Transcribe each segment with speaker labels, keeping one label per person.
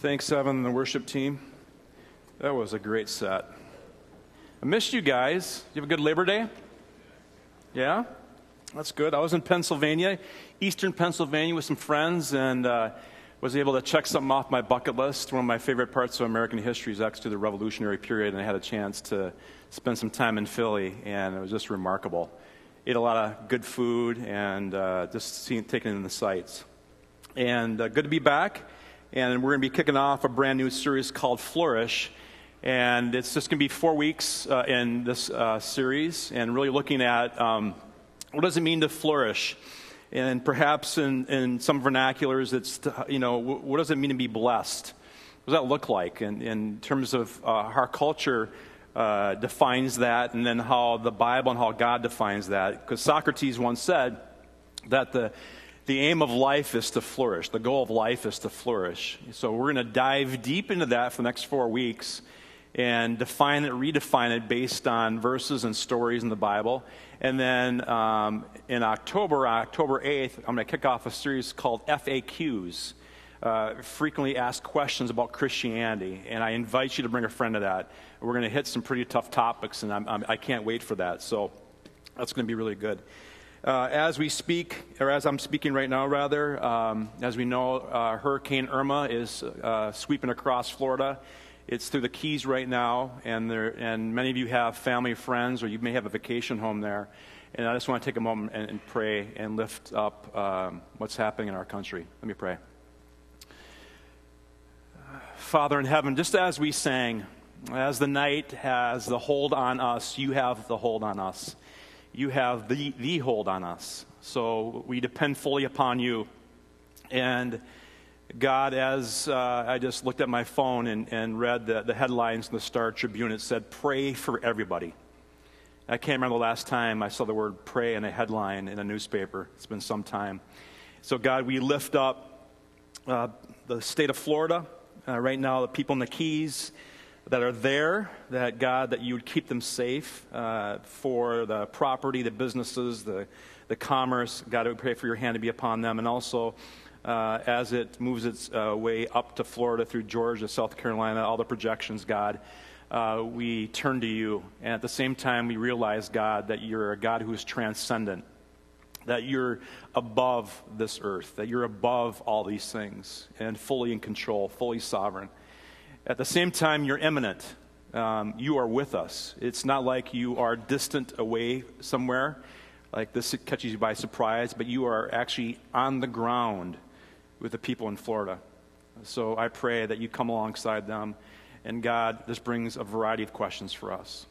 Speaker 1: Thanks, Evan and the worship team. That was a great set. I missed you guys. You have a good Labor Day? Yeah? That's good. I was in Pennsylvania, eastern Pennsylvania, with some friends, and uh, was able to check something off my bucket list. One of my favorite parts of American history is actually the Revolutionary period, and I had a chance to spend some time in Philly, and it was just remarkable. Ate a lot of good food and uh, just seeing, taking in the sights. And uh, good to be back and we're going to be kicking off a brand new series called Flourish. And it's just going to be four weeks uh, in this uh, series, and really looking at um, what does it mean to flourish. And perhaps in, in some vernaculars, it's, to, you know, what does it mean to be blessed? What does that look like in, in terms of uh, our culture uh, defines that, and then how the Bible and how God defines that? Because Socrates once said that the the aim of life is to flourish. The goal of life is to flourish. So we're going to dive deep into that for the next four weeks and define it, redefine it based on verses and stories in the Bible. And then um, in October, October 8th, I'm going to kick off a series called FAQs. Uh, frequently asked questions about Christianity, and I invite you to bring a friend to that. We're going to hit some pretty tough topics, and I'm, I'm, I can not wait for that. So that's going to be really good. Uh, as we speak, or as I'm speaking right now, rather, um, as we know, uh, Hurricane Irma is uh, sweeping across Florida. It's through the Keys right now, and, there, and many of you have family, friends, or you may have a vacation home there. And I just want to take a moment and, and pray and lift up um, what's happening in our country. Let me pray. Father in heaven, just as we sang, as the night has the hold on us, you have the hold on us you have the, the hold on us. So we depend fully upon you. And God, as uh, I just looked at my phone and, and read the, the headlines in the Star Tribune, it said, Pray for everybody. I can't remember the last time I saw the word pray in a headline in a newspaper. It's been some time. So, God, we lift up uh, the state of Florida. Uh, right now, the people in the Keys, that are there, that God, that you would keep them safe uh, for the property, the businesses, the, the commerce. God, I would pray for your hand to be upon them. And also, uh, as it moves its uh, way up to Florida through Georgia, South Carolina, all the projections, God, uh, we turn to you. And at the same time, we realize, God, that you're a God who is transcendent, that you're above this earth, that you're above all these things, and fully in control, fully sovereign. At the same time, you're immanent. Um, you are with us. It's not like you are distant away somewhere, like this catches you by surprise, but you are actually on the ground with the people in Florida. So I pray that you come alongside them. And God, this brings a variety of questions for us.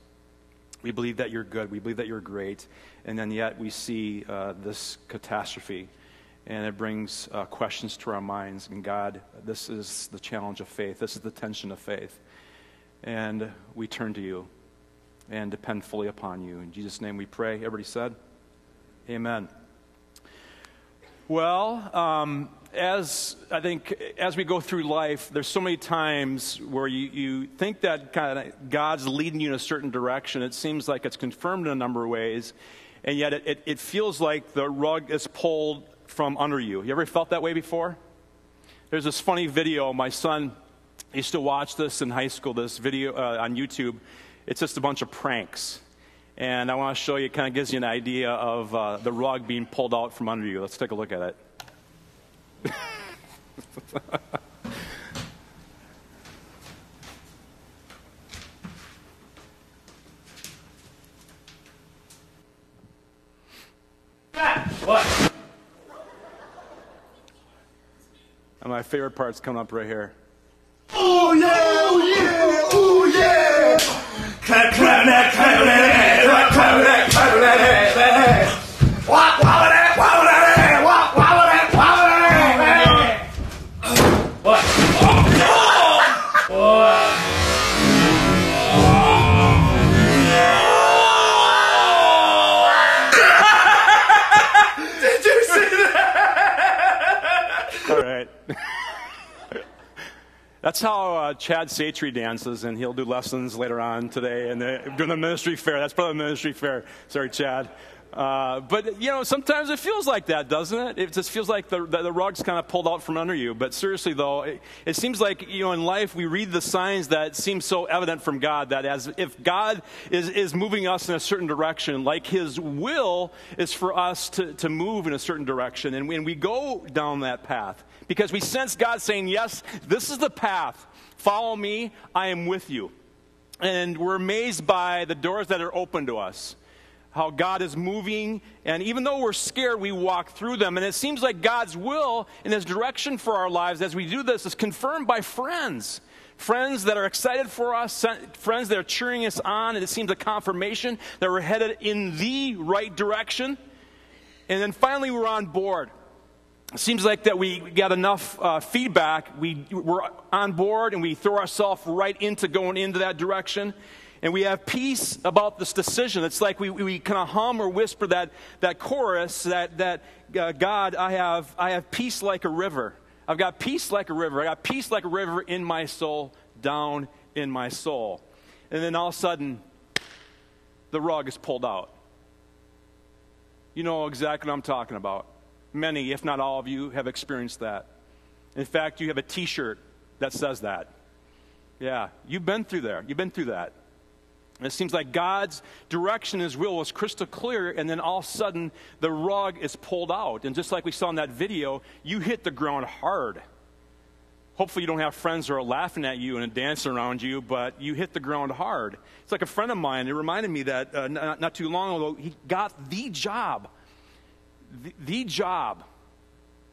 Speaker 1: We believe that you're good. We believe that you're great. And then yet we see uh, this catastrophe and it brings uh, questions to our minds. And God, this is the challenge of faith, this is the tension of faith. And we turn to you and depend fully upon you. In Jesus' name we pray. Everybody said, Amen. Well, um, as I think as we go through life, there's so many times where you, you think that kind of God's leading you in a certain direction. It seems like it's confirmed in a number of ways, and yet it, it, it feels like the rug is pulled from under you. You ever felt that way before? There's this funny video. My son used to watch this in high school, this video uh, on YouTube. It's just a bunch of pranks. And I want to show you, kind of gives you an idea of uh, the rug being pulled out from under you. Let's take a look at it. what? And my favorite part's coming up right here.
Speaker 2: Oh yeah, oh yeah, oh yeah! Clap, clap that, clap that, clap, clap that, clap
Speaker 1: That's how uh, Chad Satry dances, and he'll do lessons later on today and during the ministry fair. That's probably the ministry fair. Sorry, Chad. Uh, but, you know, sometimes it feels like that, doesn't it? It just feels like the, the, the rug's kind of pulled out from under you. But seriously, though, it, it, seems like, you know, in life we read the signs that seem so evident from God that as if God is, is moving us in a certain direction, like His will is for us to, to move in a certain direction. And when we go down that path, because we sense God saying, Yes, this is the path. Follow me, I am with you. And we're amazed by the doors that are open to us how God is moving. And even though we're scared, we walk through them. And it seems like God's will and His direction for our lives as we do this is confirmed by friends. Friends that are excited for us, friends that are cheering us on, and it seems a confirmation that we're headed in the right direction. And then finally, we're on board. It seems like that we got enough uh, feedback. We, we're on board and we throw ourselves right into going into that direction and we have peace about this decision. It's like we, we kind of hum or whisper that, that chorus that, that uh, God, I have, I have peace like a river. I've got peace like a river. I got peace like a river in my soul, down in my soul. And then all of a sudden, the rug is pulled out. You know exactly what I'm talking about. Many, if not all of you, have experienced that. In fact, you have a t shirt that says that. Yeah, you've been through there. You've been through that. It seems like God's direction, His will was crystal clear, and then all of a sudden the rug is pulled out. And just like we saw in that video, you hit the ground hard. Hopefully, you don't have friends who are laughing at you and dancing around you, but you hit the ground hard. It's like a friend of mine, it reminded me that uh, not, not, too long ago, he got the job, the, the job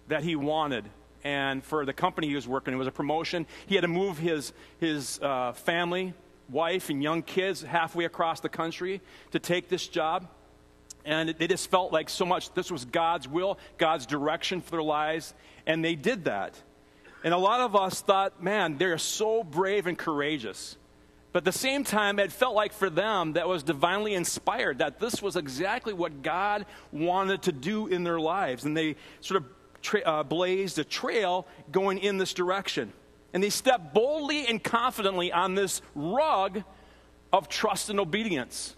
Speaker 1: that he wanted and for the company he was working, it was a promotion. He had to move his, his uh, family wife and young kids halfway across the country to take this job. And they just felt like so much this was God's will, God's direction for their lives, and they did that. And a lot of us thought, man, they're so brave and courageous. But at the same time, it felt like for them that was divinely inspired, that this was exactly what God wanted to do in their lives. And they sort of tra- uh, blazed a trail going in this direction and they step boldly and confidently on this rug of trust and obedience.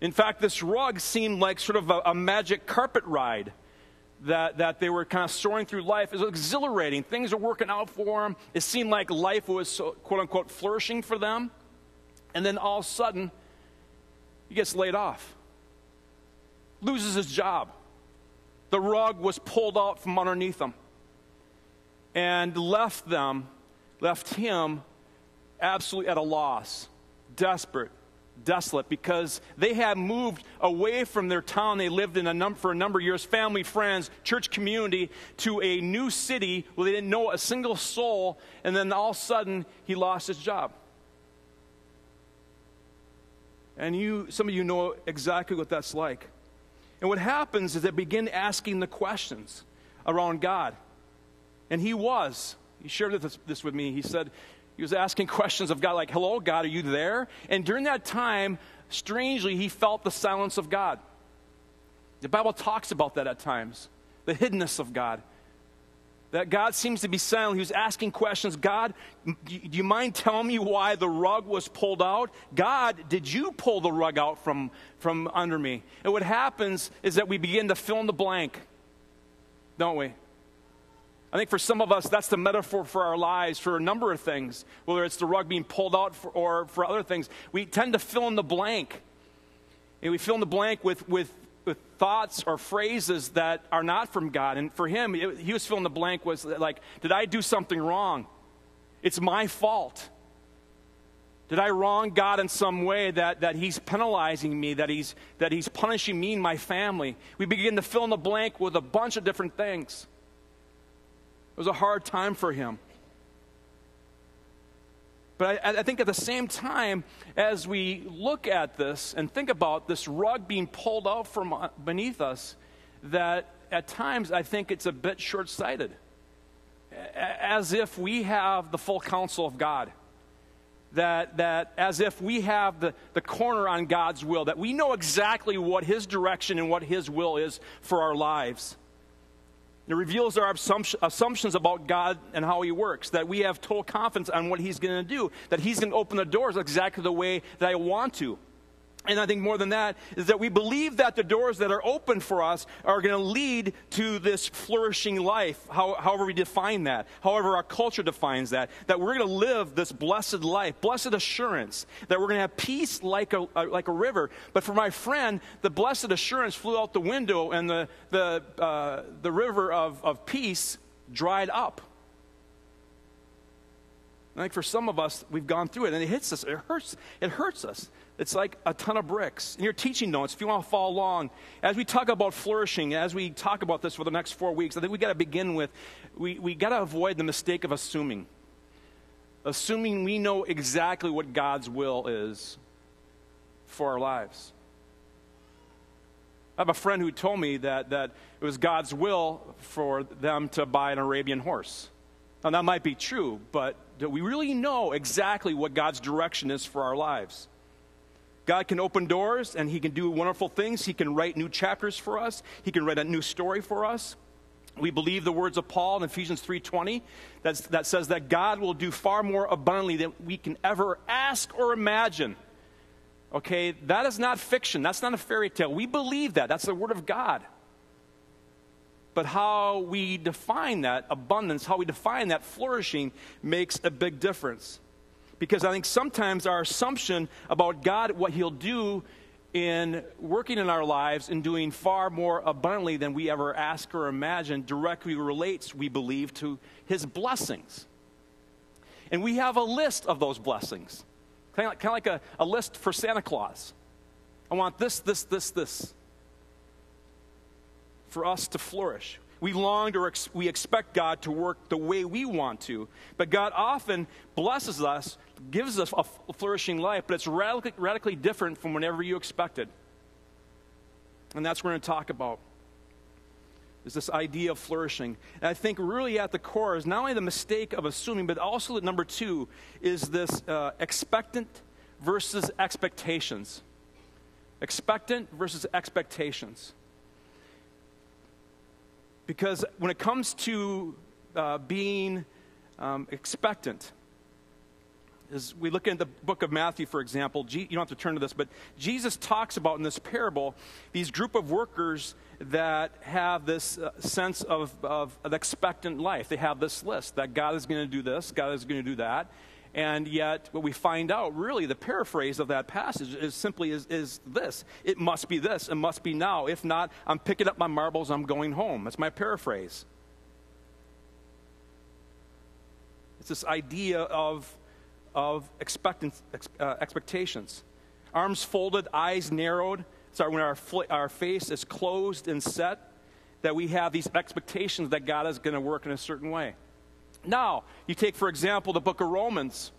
Speaker 1: In fact, this rug seemed like sort of a, a magic carpet ride that, that they were kind of soaring through life. It was exhilarating. Things were working out for them. It seemed like life was, so, quote unquote, flourishing for them. And then all of a sudden, he gets laid off, loses his job. The rug was pulled out from underneath him and left them left him absolutely at a loss, desperate, desolate, because they had moved away from their town they lived in a num- for a number of years, family, friends, church community, to a new city where they didn't know a single soul, and then all of a sudden he lost his job. And you, some of you know exactly what that's like. And what happens is they begin asking the questions around God. And he was he shared this, this with me. He said, he was asking questions of God, like, Hello, God, are you there? And during that time, strangely, he felt the silence of God. The Bible talks about that at times the hiddenness of God. That God seems to be silent. He was asking questions God, do you mind telling me why the rug was pulled out? God, did you pull the rug out from, from under me? And what happens is that we begin to fill in the blank, don't we? I think for some of us, that's the metaphor for our lives for a number of things, whether it's the rug being pulled out for, or for other things. We tend to fill in the blank. And we fill in the blank with, with, with thoughts or phrases that are not from God. And for him, it, he was filling the blank was like, did I do something wrong? It's my fault. Did I wrong God in some way that, that He's penalizing me, that he's, that he's punishing me and my family? We begin to fill in the blank with a bunch of different things. It was a hard time for him. But I, I, think at the same time, as we look at this and think about this rug being pulled out from uh, beneath us, that at times I think it's a bit short sighted. As if we have the full counsel of God. That, that as if we have the, the corner on God's will, that we know exactly what His direction and what His will is for our lives. It reveals our assumptions about God and how He works, that we have total confidence on what He's going to do, that He's going to open the doors exactly the way that I want to. And I think more than that is that we believe that the doors that are open for us are going to lead to this flourishing life, how, however we define that, however our culture defines that, that we're going to live this blessed life, blessed assurance, that we're going to have peace like a, like a river. But for my friend, the blessed assurance flew out the window and the, the, uh, the river of, of peace dried up. I think for some of us, we've gone through it and it hits us. It hurts. It hurts us. It's like a ton of bricks. In your teaching notes, if you want to follow along, as we talk about flourishing, as we talk about this for the next four weeks, I think we got to begin with we, we got to avoid the mistake of assuming. Assuming we know exactly what God's will is for our lives. I have a friend who told me that, that it was God's will for them to buy an Arabian horse. Now, that might be true, but do we really know exactly what God's direction is for our lives? God can open doors and He can do wonderful things. He can write new chapters for us. He can write a new story for us. We believe the words of Paul in Ephesians 3:20 that says that God will do far more abundantly than we can ever ask or imagine. Okay, that is not fiction. That's not a fairy tale. We believe that. That's the word of God. But how we define that abundance, how we define that flourishing makes a big difference. Because I think sometimes our assumption about God, what He'll do in working in our lives and doing far more abundantly than we ever ask or imagine, directly relates, we believe, to His blessings. And we have a list of those blessings, kind of like, a, a list for Santa Claus. I want this, this, this, this for us to flourish. We long to, ex- we expect God to work the way we want to, but God often blesses us, gives us a flourishing life, but it's radically, radically different from whenever you expected. And that's what we're going to talk about. Is this idea of flourishing. And I think really at the core is not only the mistake of assuming, but also that number two is this uh, expectant versus expectations. Expectant versus expectations. Because when it comes to uh, being um, expectant, as we look at the book of Matthew, for example, you don't have to turn to this, but Jesus talks about in this parable these group of workers that have this uh, sense of, of, of expectant life. They have this list that God is going to do this, God is going to do that. And yet, what we find out, really, the paraphrase of that passage is simply is, is this it must be this, it must be now. If not, I'm picking up my marbles, I'm going home. That's my paraphrase. It's this idea of, of uh, expectations. Arms folded, eyes narrowed. Sorry, when our, fl- our face is closed and set, that we have these expectations that God is going to work in a certain way. Now, you take, for example, the book of Romans.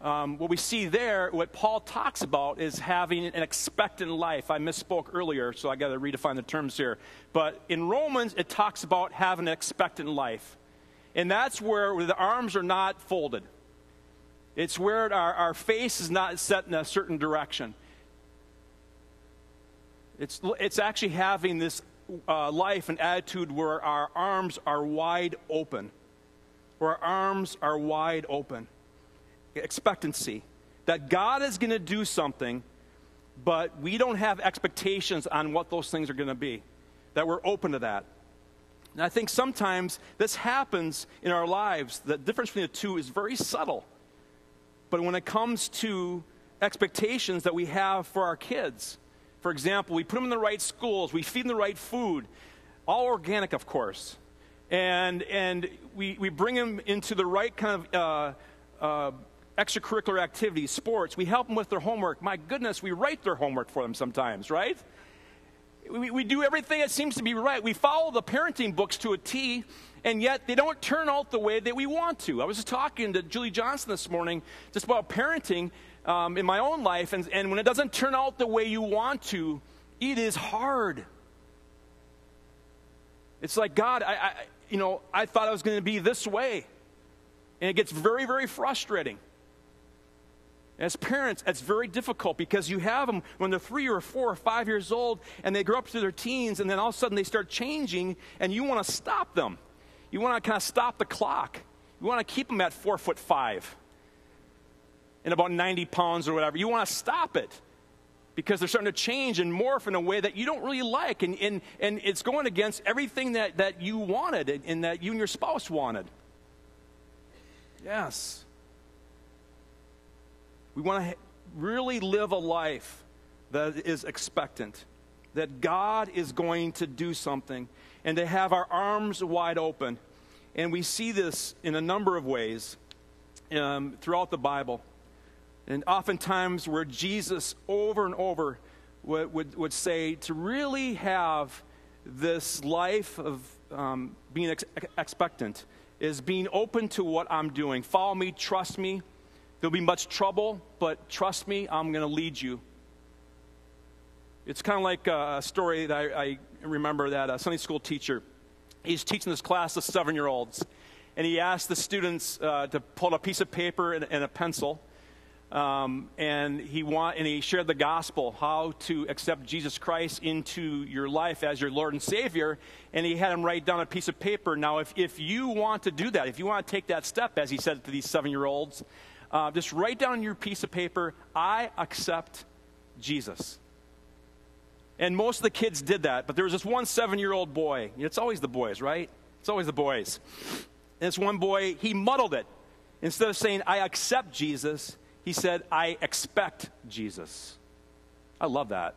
Speaker 1: Um, what we see there, what Paul talks about is having an expectant life. I misspoke earlier, so I got to redefine the terms here. But in Romans, it talks about having an expectant life. And that's where the arms are not folded, it's where our, our face is not set in a certain direction. It's, it's actually having this uh, life and attitude where our arms are wide open where our arms are wide open. Expectancy. That God is going to do something, but we don't have expectations on what those things are going to be. That we're open to that. And I think sometimes this happens in our lives. The difference between the two is very subtle. But when it comes to expectations that we have for our kids, for example, we put them in the right schools, we feed them the right food, all organic, of course and, and we, we bring them into the right kind of uh, uh, extracurricular activities, sports. We help them with their homework. My goodness, we write their homework for them sometimes, right? We, we do everything that seems to be right. We follow the parenting books to a T, and yet they don't turn out the way that we want to. I was just talking to Julie Johnson this morning just about parenting um, in my own life, and, and when it doesn't turn out the way you want to, it is hard. It's like, God, I, I, you know, I thought I was going to be this way. And it gets very, very frustrating. As parents, it's very difficult because you have them when they're three or four or five years old and they grow up to their teens and then all of a sudden they start changing and you want to stop them. You want to kind of stop the clock. You want to keep them at four foot five and about 90 pounds or whatever. You want to stop it. because they're starting to change and morph in a way that you don't really like. And, and, and it's going against everything that, that you wanted and, and that you and your spouse wanted. Yes. We want to really live a life that is expectant, that God is going to do something, and to have our arms wide open. And we see this in a number of ways um, throughout the Bible. And oftentimes, where Jesus over and over would, would, would say to really have this life of um, being ex- expectant is being open to what I'm doing. Follow me, trust me. There'll be much trouble, but trust me, I'm going to lead you. It's kind of like a story that I, I remember that a Sunday school teacher, he's teaching this class of seven year olds, and he asked the students uh, to pull a piece of paper and, and a pencil um, and he want, and he shared the gospel, how to accept Jesus Christ into your life as your Lord and Savior. And he had him write down a piece of paper. Now, if, if you want to do that, if you want to take that step, as he said to these seven year olds, uh, just write down your piece of paper, I accept Jesus. And most of the kids did that, but there was this one seven year old boy. It's always the boys, right? It's always the boys. And this one boy, he muddled it. Instead of saying, I accept Jesus, he said, I expect Jesus. I love that.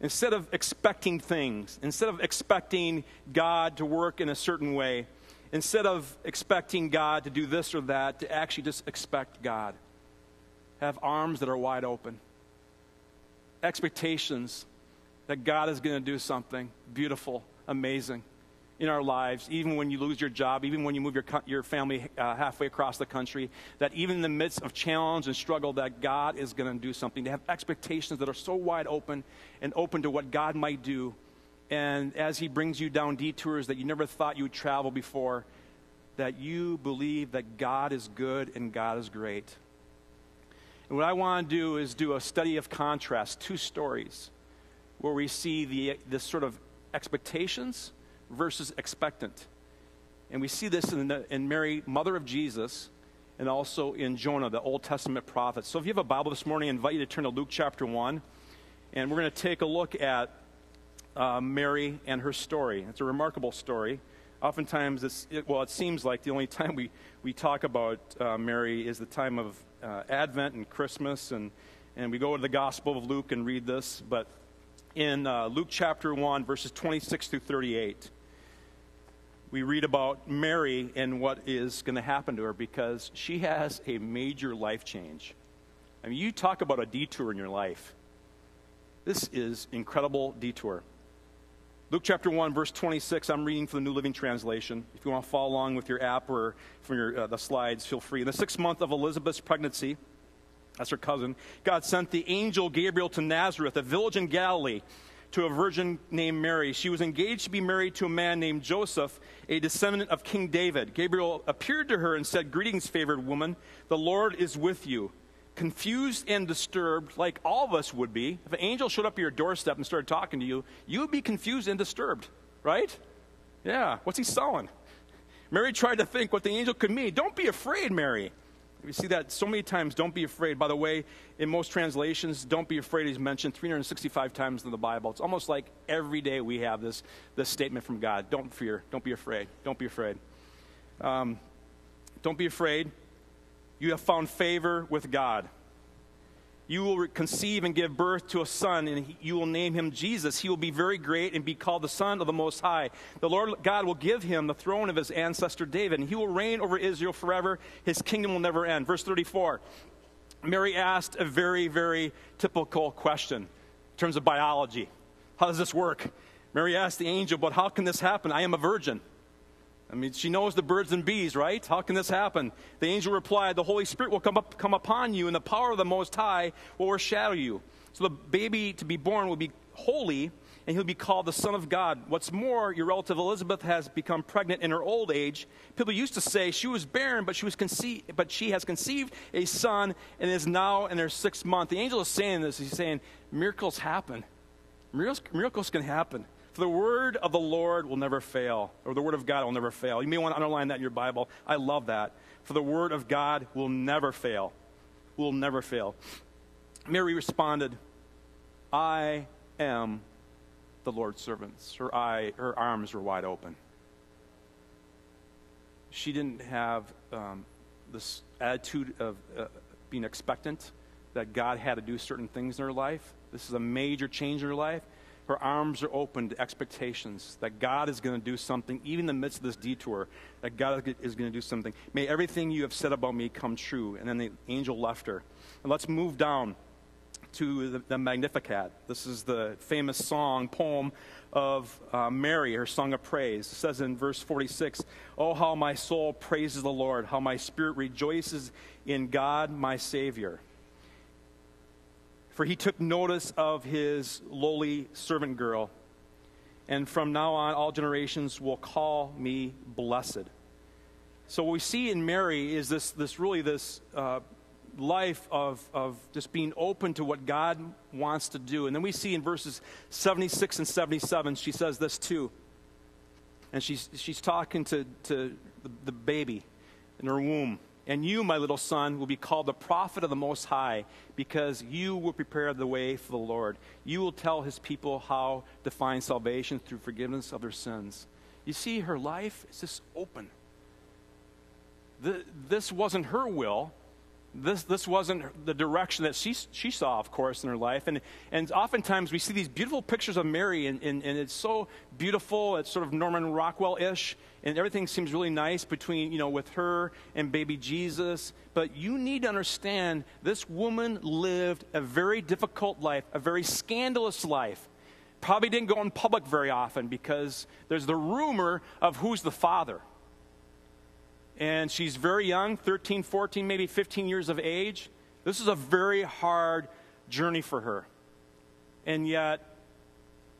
Speaker 1: Instead of expecting things, instead of expecting God to work in a certain way, instead of expecting God to do this or that, to actually just expect God. Have arms that are wide open. Expectations that God is going to do something beautiful, amazing in our lives, even when you lose your job, even when you move your, your family uh, halfway across the country, that even in the midst of challenge and struggle, that God is going to do something. To have expectations that are so wide open and open to what God might do. And as He brings you down detours that you never thought you would travel before, that you believe that God is good and God is great. And what I want to do is do a study of contrast, two stories, where we see the, this sort of expectations versus expectant. And we see this in, the, in Mary, mother of Jesus, and also in Jonah, the Old Testament prophet. So if you have a Bible this morning, I invite you to turn to Luke chapter 1. And we're going to take a look at uh, Mary and her story. It's a remarkable story. Oftentimes, it's, it, well, it seems like the only time we, we talk about uh, Mary is the time of uh, Advent and Christmas, and, and we go to the Gospel of Luke and read this. But in uh, Luke chapter 1, verses 26 through 38, we read about Mary and what is going to happen to her because she has a major life change. I mean, you talk about a detour in your life. This is incredible detour. Luke chapter 1, verse 26, I'm reading from the New Living Translation. If you want to follow along with your app or from your, uh, the slides, feel free. In the sixth month of Elizabeth's pregnancy, that's her cousin, God sent the angel Gabriel to Nazareth, a village in Galilee to a virgin named Mary. She was engaged to be married to a man named Joseph, a descendant of King David. Gabriel appeared to her and said, Greetings, favored woman, the Lord is with you. Confused and disturbed, like all of us would be, if an angel showed up at your doorstep and started talking to you, you would be confused and disturbed, right? Yeah, what's he selling? Mary tried to think what the angel could mean. Don't be afraid, Mary. We see that so many times. Don't be afraid. By the way, in most translations, don't be afraid is mentioned 365 times in the Bible. It's almost like every day we have this, this statement from God Don't fear. Don't be afraid. Don't be afraid. Um, don't be afraid. You have found favor with God. You will conceive and give birth to a son, and you will name him Jesus. He will be very great and be called the Son of the Most High. The Lord God will give him the throne of his ancestor David, and he will reign over Israel forever. His kingdom will never end. Verse 34 Mary asked a very, very typical question in terms of biology. How does this work? Mary asked the angel, But how can this happen? I am a virgin. I mean, she knows the birds and bees, right? How can this happen? The angel replied, The Holy Spirit will come, up, come upon you, and the power of the Most High will overshadow you. So the baby to be born will be holy, and he'll be called the Son of God. What's more, your relative Elizabeth has become pregnant in her old age. People used to say she was barren, but she, was conceived, but she has conceived a son and is now in her sixth month. The angel is saying this. He's saying, Miracles happen. Miracles, miracles can happen. For the word of the Lord will never fail, or the word of God will never fail. You may want to underline that in your Bible. I love that. For the word of God will never fail. Will never fail. Mary responded, I am the Lord's servants. Her eye, her arms were wide open. She didn't have um, this attitude of uh, being expectant that God had to do certain things in her life. This is a major change in her life. Her arms are open to expectations that God is going to do something, even in the midst of this detour, that God is going to do something. May everything you have said about me come true. And then the angel left her. And let's move down to the, the Magnificat. This is the famous song, poem of uh, Mary, her song of praise. It says in verse 46 Oh, how my soul praises the Lord, how my spirit rejoices in God, my Savior. For he took notice of his lowly servant girl. And from now on, all generations will call me blessed. So, what we see in Mary is this, this really this uh, life of, of just being open to what God wants to do. And then we see in verses 76 and 77, she says this too. And she's, she's talking to, to the, the baby in her womb. And you, my little son, will be called the prophet of the Most High, because you will prepare the way for the Lord. You will tell his people how to find salvation through forgiveness of their sins. You see, her life is just open. The, this wasn't her will, this, this wasn't the direction that she, she saw, of course, in her life. And, and oftentimes we see these beautiful pictures of Mary, and, and, and it's so beautiful. It's sort of Norman Rockwell ish, and everything seems really nice between, you know, with her and baby Jesus. But you need to understand this woman lived a very difficult life, a very scandalous life. Probably didn't go in public very often because there's the rumor of who's the father and she's very young 13, 14, maybe 15 years of age. This is a very hard journey for her. And yet,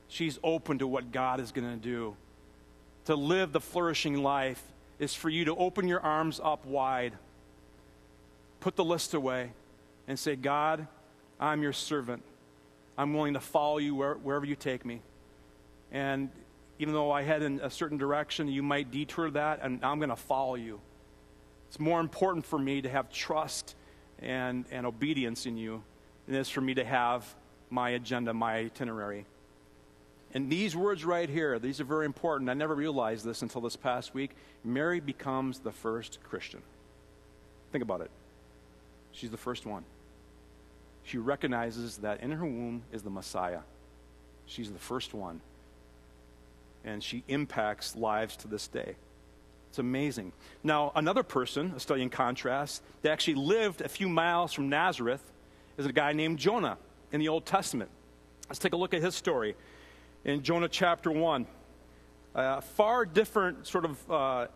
Speaker 1: she's open to what God is going to do. To live the flourishing life is for you to open your arms up wide, put the list away, and say, God, I'm your servant. I'm willing to follow you where, wherever you take me. And even though I head in a certain direction, you might detour that, and I'm going to follow you. It's more important for me to have trust and, and obedience in you than it is for me to have my agenda, my itinerary. And these words right here, these are very important. I never realized this until this past week. Mary becomes the first Christian. Think about it. She's the first one. She recognizes that in her womb is the Messiah. She's the first one. And she impacts lives to this day. It's amazing. Now, another person, a study in contrast, that actually lived a few miles from Nazareth is a guy named Jonah in the Old Testament. Let's take a look at his story in Jonah chapter 1. A far different sort of uh,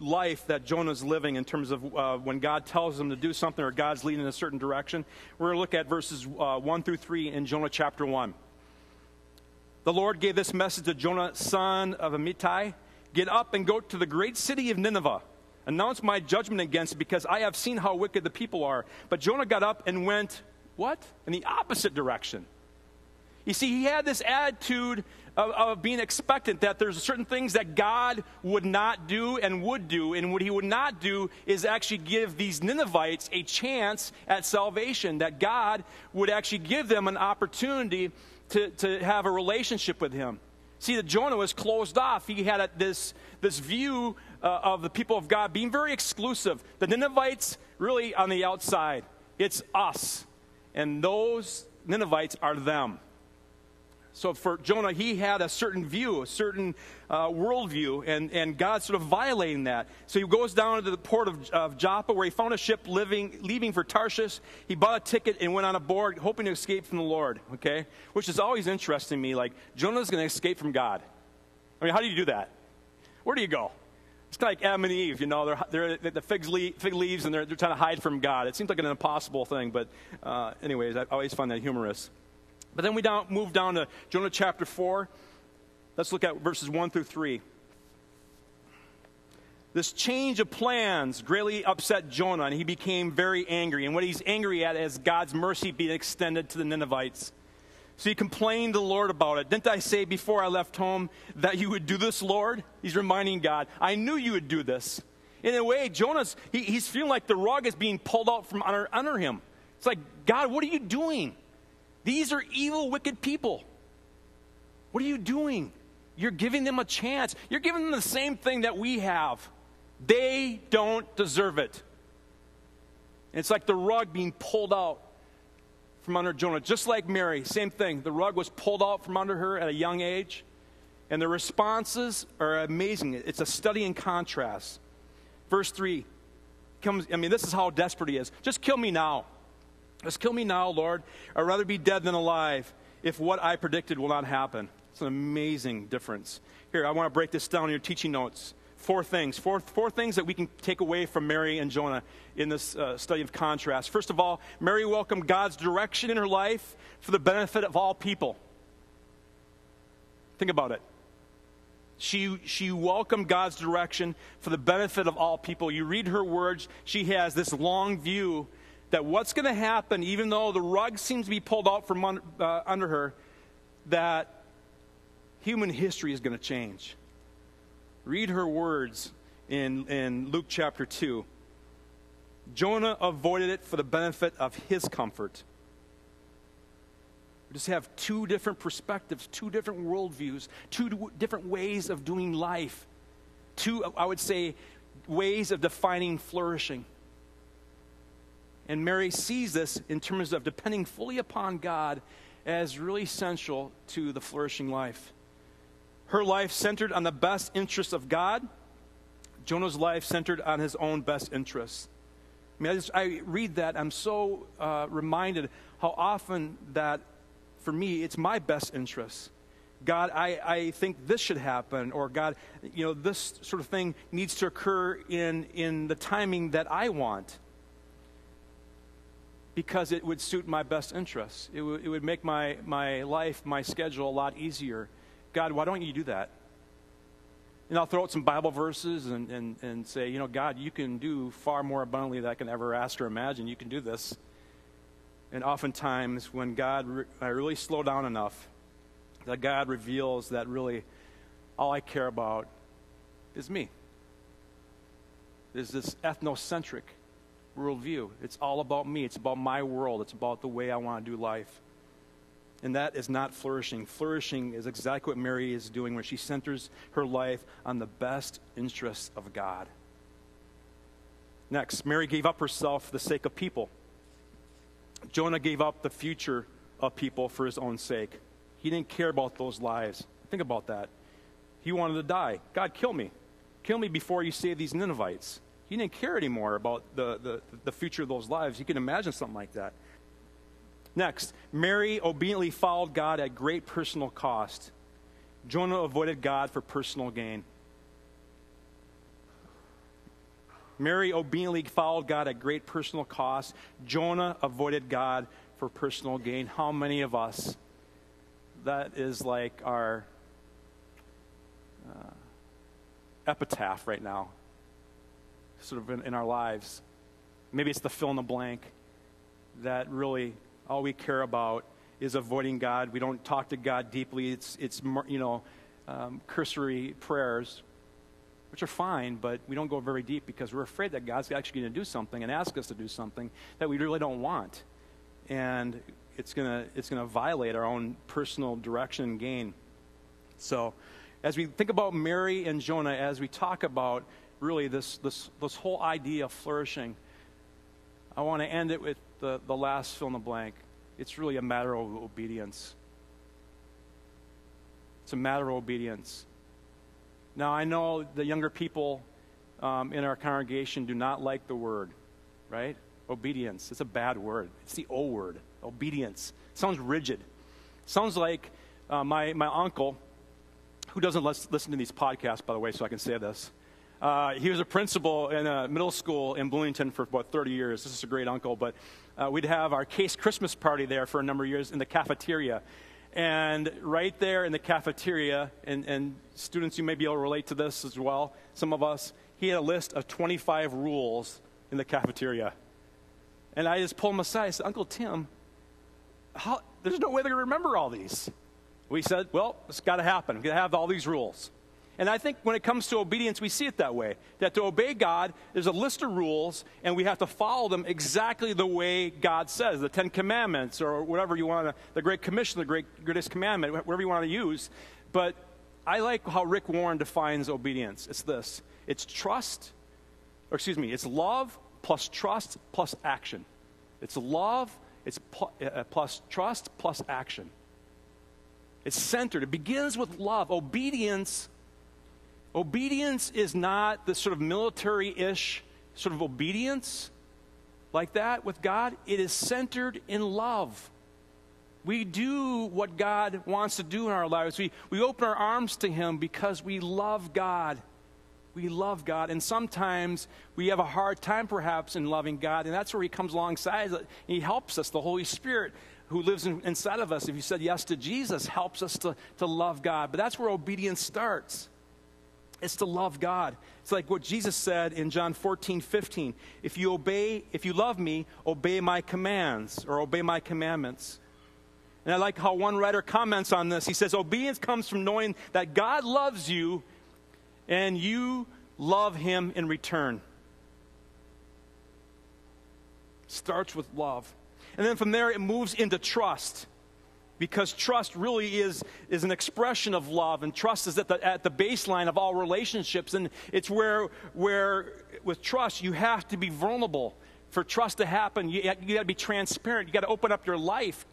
Speaker 1: life that Jonah's living in terms of uh, when God tells him to do something or God's leading in a certain direction. We're going to look at verses uh, 1 through 3 in Jonah chapter 1. The Lord gave this message to Jonah, son of Amittai Get up and go to the great city of Nineveh. Announce my judgment against it because I have seen how wicked the people are. But Jonah got up and went, what? In the opposite direction. You see, he had this attitude of, of, being expectant that there's certain things that God would not do and would do. And what he would not do is actually give these Ninevites a chance at salvation, that God would actually give them an opportunity to, to have a relationship with him. See, that Jonah was closed off. He had a, this, this view uh, of the people of God being very exclusive. The Ninevites, really on the outside. It's us. And those Ninevites are them. So for Jonah, he had a certain view, a certain uh, worldview, and, and God sort of violating that. So he goes down to the port of, of Joppa where he found a ship living, leaving for Tarshish. He bought a ticket and went on board hoping to escape from the Lord, okay? Which is always interesting to me. Like, Jonah's going to escape from God. I mean, how do you do that? Where do you go? It's kind of like Adam and Eve, you know, they're, they're the fig, fig leaves and they're, they're trying to hide from God. It seems like an impossible thing, but uh, anyways, I always find that humorous. But then we down, move down to Jonah chapter 4. Let's look at verses 1 through 3. This change of plans greatly upset Jonah, and he became very angry. And what he's angry at is God's mercy being extended to the Ninevites. So he complained to the Lord about it. Didn't I say before I left home that you would do this, Lord? He's reminding God, I knew you would do this. In a way, Jonah's, he, he's feeling like the rug is being pulled out from under, under him. It's like, God, what are you doing? These are evil, wicked people. What are you doing? You're giving them a chance. You're giving them the same thing that we have. They don't deserve it. it's like the rug being pulled out from under Jonah. Just like Mary, same thing. The rug was pulled out from under her at a young age. And the responses are amazing. It's a study in contrast. Verse 3 comes, I mean, this is how desperate he is. Just kill me now. Just kill me now, Lord. I'd rather be dead than alive if what I predicted will not happen. It's an amazing difference. Here, I want to break this down in your teaching notes. Four things. Four, four things that we can take away from Mary and Jonah in this uh, study of contrast. First of all, Mary welcomed God's direction in her life for the benefit of all people. Think about it. She, she welcomed God's direction for the benefit of all people. You read her words, she has this long view that what's going to happen, even though the rug seems to be pulled out from under, uh, under her, that human history is going to change. Read her words in, in Luke chapter 2. Jonah avoided it for the benefit of his comfort. We just have two different perspectives, two different worldviews, two different ways of doing life, two, I would say, ways of defining flourishing. And Mary sees this in terms of depending fully upon God as really essential to the flourishing life. Her life centered on the best interests of God. Jonah's life centered on his own best interests. I mean, I, just, I read that, I'm so uh, reminded how often that, for me, it's my best interests. God, I, I think this should happen, or God, you know, this sort of thing needs to occur in, in the timing that I want because it would suit my best interests. It, w- it would make my, my life, my schedule a lot easier. God, why don't you do that? And I'll throw out some Bible verses and, and, and say, you know, God, you can do far more abundantly than I can ever ask or imagine. You can do this. And oftentimes, when God, re- I really slow down enough, that God reveals that really all I care about is me. There's this ethnocentric worldview. It's all about me. It's about my world. It's about the way I want to do life. And that is not flourishing. Flourishing is exactly what Mary is doing when she centers her life on the best interests of God. Next, Mary gave up herself for the sake of people. Jonah gave up the future of people for his own sake. He didn't care about those lives. Think about that. He wanted to die. God, kill me. Kill me before you save these Ninevites. He didn't care anymore about the, the, the future of those lives. You can imagine something like that. Next, Mary obediently followed God at great personal cost. Jonah avoided God for personal gain. Mary obediently followed God at great personal cost. Jonah avoided God for personal gain. How many of us? That is like our uh, epitaph right now sort of in, in our lives. Maybe it's the fill in the blank that really all we care about is avoiding God. We don't talk to God deeply. It's, it's you know, um, cursory prayers, which are fine, but we don't go very deep because we're afraid that God's actually going to do something and ask us to do something that we really don't want. And it's going to it's gonna violate our own personal direction and gain. So, as we think about Mary and Jonah, as we talk about really this, this, this whole idea of flourishing, I want to end it with the, the last fill in the blank. It's really a matter of obedience. It's a matter of obedience. Now, I know the younger people um, in our congregation do not like the word, right? Obedience. It's a bad word. It's the O word. Obedience. It sounds rigid. It sounds like uh, my, my uncle, who doesn't listen to these podcasts, by the way, so I can say this. Uh, he was a principal in a middle school in Bloomington for about 30 years. This is a great uncle, but uh, we'd have our case Christmas party there for a number of years in the cafeteria. And right there in the cafeteria, and, and students, you may be able to relate to this as well, some of us, he had a list of 25 rules in the cafeteria. And I just pulled him aside. I said, Uncle Tim, how, there's no way they're going to remember all these. We said, well, it's got to happen. We've got to have all these rules. And I think when it comes to obedience, we see it that way. That to obey God, there's a list of rules, and we have to follow them exactly the way God says. The Ten Commandments, or whatever you want to, the Great Commission, the great, greatest commandment, whatever you want to use. But I like how Rick Warren defines obedience. It's this it's trust, or excuse me, it's love plus trust plus action. It's love, it's pl- uh, plus trust plus action. It's centered. It begins with love. Obedience. Obedience is not the sort of military ish sort of obedience like that with God. It is centered in love. We do what God wants to do in our lives. We, we open our arms to Him because we love God. We love God. And sometimes we have a hard time, perhaps, in loving God. And that's where He comes alongside. He helps us. The Holy Spirit who lives in, inside of us, if you said yes to Jesus, helps us to, to love God. But that's where obedience starts. It's to love God. It's like what Jesus said in John 14, 15. If you obey, if you love me, obey my commands or obey my commandments. And I like how one writer comments on this. He says, Obedience comes from knowing that God loves you and you love him in return. Starts with love. And then from there, it moves into trust. Because trust really is, is an expression of love, and trust is at the, at the baseline of all relationships. And it's where, where, with trust, you have to be vulnerable. For trust to happen, you, you got to be transparent. You got to open up your life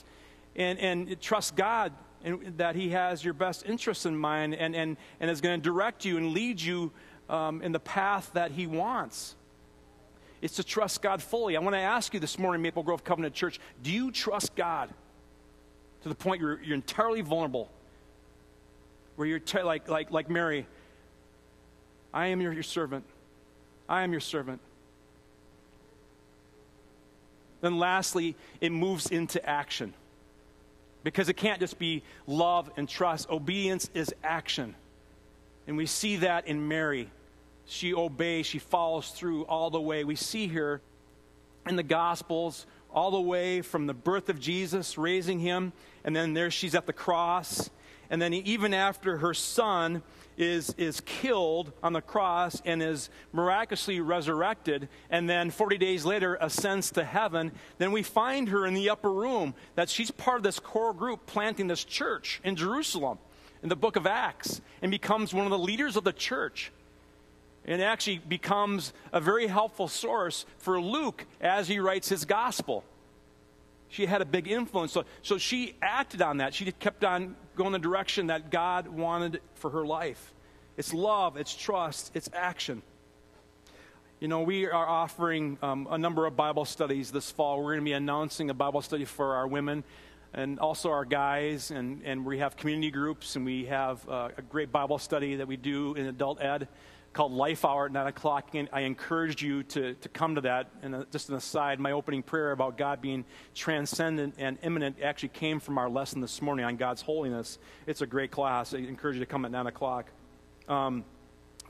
Speaker 1: and, and trust God and that He has your best interests in mind and, and, and is going to direct you and lead you um, in the path that He wants. It's to trust God fully. I want to ask you this morning, Maple Grove Covenant Church, do you trust God to the point you're, you're entirely vulnerable? Where you're like, like, like Mary, I am your, your servant. I am your servant. Then, lastly, it moves into action. Because it can't just be love and trust. Obedience is action. And we see that in Mary. She obeys, she follows through all the way. We see here in the Gospels, all the way from the birth of Jesus, raising him, and then there she's at the cross. And then even after her son is, is killed on the cross and is miraculously resurrected, and then 40 days later ascends to heaven, then we find her in the upper room that she's part of this core group planting this church in Jerusalem in the book of Acts and becomes one of the leaders of the church and actually becomes a very helpful source for Luke as he writes his gospel. She had a big influence. So, so she acted on that. She kept on going the direction that God wanted for her life. It's love, it's trust, it's action. You know, we are offering um, a number of Bible studies this fall. We're going to be announcing a Bible study for our women and also our guys, and, and we have community groups, and we have uh, a great Bible study that we do in adult ed called Life Hour at 9 o'clock. And I encouraged you to, to come to that. And uh, just an aside, my opening prayer about God being transcendent and immanent actually came from our lesson this morning on God's holiness. It's a great class. I encourage you to come at 9 o'clock. Um,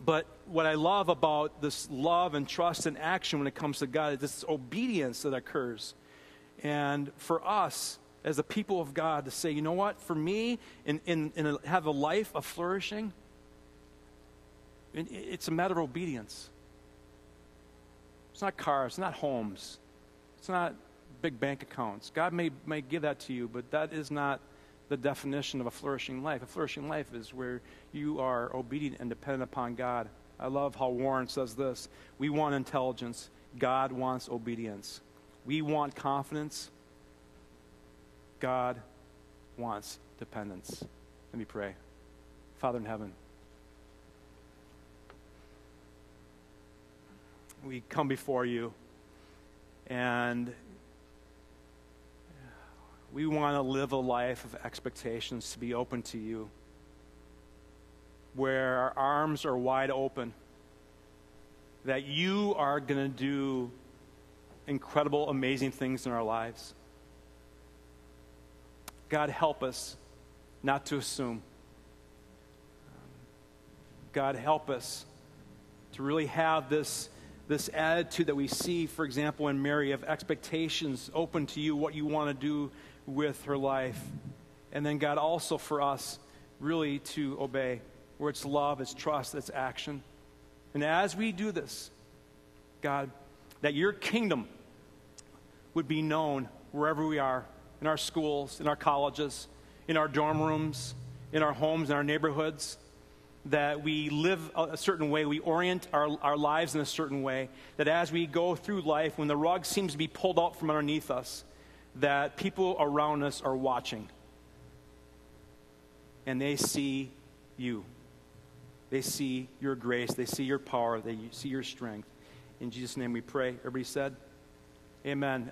Speaker 1: but what I love about this love and trust and action when it comes to God is this obedience that occurs. And for us, as the people of God, to say, you know what, for me, in, in, in have a life of flourishing, it's a matter of obedience. It's not cars, it's not homes, it's not big bank accounts. God may, may give that to you, but that is not the definition of a flourishing life. A flourishing life is where you are obedient and dependent upon God. I love how Warren says this We want intelligence, God wants obedience. We want confidence, God wants dependence. Let me pray. Father in heaven, we come before you and we want to live a life of expectations to be open to you, where our arms are wide open, that you are going to do incredible, amazing things in our lives. God, help us not to assume. God, help us to really have this this attitude that we see, for example, in Mary of expectations open to you, what you want to do with her life. And then, God, also for us, really to obey. where it's love, it's trust, it's action. And as we do this, God, that your kingdom would be known wherever we are in our schools, in our colleges, in our dorm rooms, in our homes, in our neighborhoods. That we live a certain way, we orient our, our lives in a certain way. That as we go through life, when the rug seems to be pulled out from underneath us, that people around us are watching and they see you. They see your grace, they see your power, they see your strength. In Jesus' name we pray. Everybody said, Amen.